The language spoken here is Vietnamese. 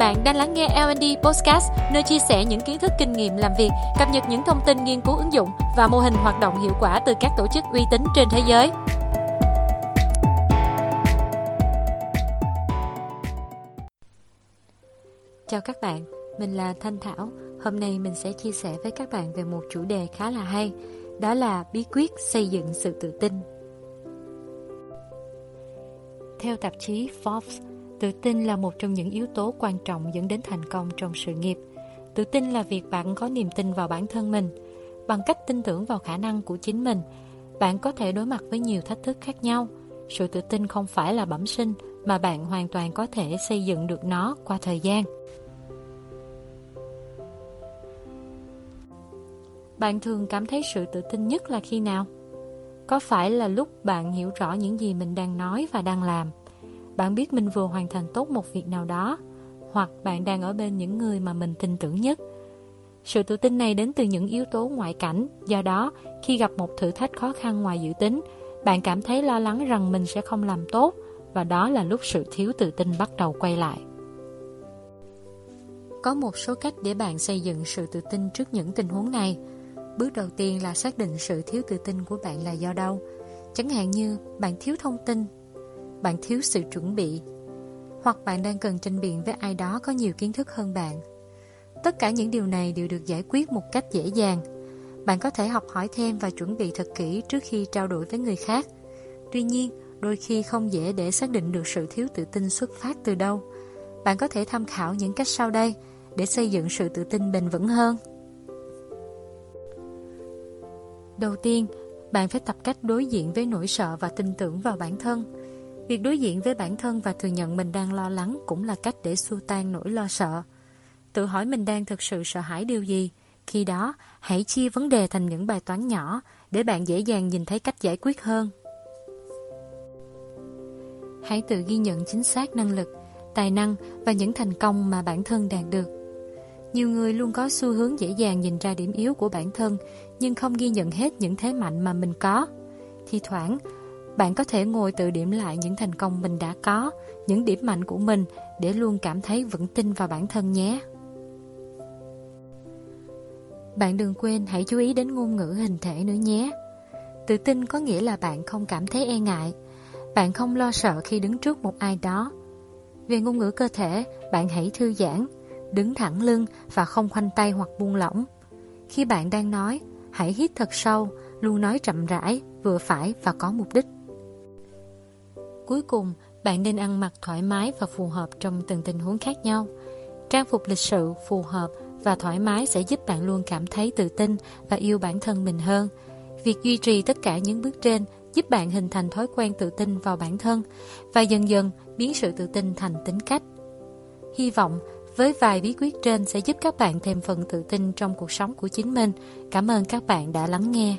Bạn đang lắng nghe L&D Podcast, nơi chia sẻ những kiến thức kinh nghiệm làm việc, cập nhật những thông tin nghiên cứu ứng dụng và mô hình hoạt động hiệu quả từ các tổ chức uy tín trên thế giới. Chào các bạn, mình là Thanh Thảo. Hôm nay mình sẽ chia sẻ với các bạn về một chủ đề khá là hay, đó là bí quyết xây dựng sự tự tin. Theo tạp chí Forbes, Tự tin là một trong những yếu tố quan trọng dẫn đến thành công trong sự nghiệp. Tự tin là việc bạn có niềm tin vào bản thân mình. Bằng cách tin tưởng vào khả năng của chính mình, bạn có thể đối mặt với nhiều thách thức khác nhau. Sự tự tin không phải là bẩm sinh, mà bạn hoàn toàn có thể xây dựng được nó qua thời gian. Bạn thường cảm thấy sự tự tin nhất là khi nào? Có phải là lúc bạn hiểu rõ những gì mình đang nói và đang làm? Bạn biết mình vừa hoàn thành tốt một việc nào đó Hoặc bạn đang ở bên những người mà mình tin tưởng nhất. Sự tự tin này đến từ những yếu tố ngoại cảnh Do đó, khi gặp một thử thách khó khăn ngoài dự tính Bạn cảm thấy lo lắng rằng mình sẽ không làm tốt Và đó là lúc sự thiếu tự tin bắt đầu quay lại. Có một số cách để bạn xây dựng sự tự tin trước những tình huống này. Bước đầu tiên là xác định sự thiếu tự tin của bạn là do đâu. Chẳng hạn như bạn thiếu thông tin bạn thiếu sự chuẩn bị hoặc bạn đang cần tranh biện với ai đó có nhiều kiến thức hơn bạn. Tất cả những điều này đều được giải quyết một cách dễ dàng. Bạn có thể học hỏi thêm và chuẩn bị thật kỹ trước khi trao đổi với người khác. Tuy nhiên, đôi khi không dễ để xác định được sự thiếu tự tin xuất phát từ đâu. Bạn có thể tham khảo những cách sau đây để xây dựng sự tự tin bền vững hơn. Đầu tiên, bạn phải tập cách đối diện với nỗi sợ và tin tưởng vào bản thân. Việc đối diện với bản thân và thừa nhận mình đang lo lắng cũng là cách để xua tan nỗi lo sợ. Tự hỏi mình đang thực sự sợ hãi điều gì. Khi đó, hãy chia vấn đề thành những bài toán nhỏ để bạn dễ dàng nhìn thấy cách giải quyết hơn. Hãy tự ghi nhận chính xác năng lực, tài năng và những thành công mà bản thân đạt được. Nhiều người luôn có xu hướng dễ dàng nhìn ra điểm yếu của bản thân nhưng không ghi nhận hết những thế mạnh mà mình có. Thì thoảng, bạn có thể ngồi tự điểm lại những thành công mình đã có, những điểm mạnh của mình để luôn cảm thấy vững tin vào bản thân nhé. Bạn đừng quên hãy chú ý đến ngôn ngữ hình thể nữa nhé. Tự tin có nghĩa là bạn không cảm thấy e ngại, bạn không lo sợ khi đứng trước một ai đó. Về ngôn ngữ cơ thể, bạn hãy thư giãn, đứng thẳng lưng và không khoanh tay hoặc buông lỏng. Khi bạn đang nói, hãy hít thật sâu, luôn nói chậm rãi, vừa phải và có mục đích. Cuối cùng, bạn nên ăn mặc thoải mái và phù hợp trong từng tình huống khác nhau. Trang phục lịch sự, phù hợp và thoải mái sẽ giúp bạn luôn cảm thấy tự tin và yêu bản thân mình hơn. Việc duy trì tất cả những bước trên giúp bạn hình thành thói quen tự tin vào bản thân và dần dần biến sự tự tin thành tính cách. Hy vọng với vài bí quyết trên sẽ giúp các bạn thêm phần tự tin trong cuộc sống của chính mình. Cảm ơn các bạn đã lắng nghe.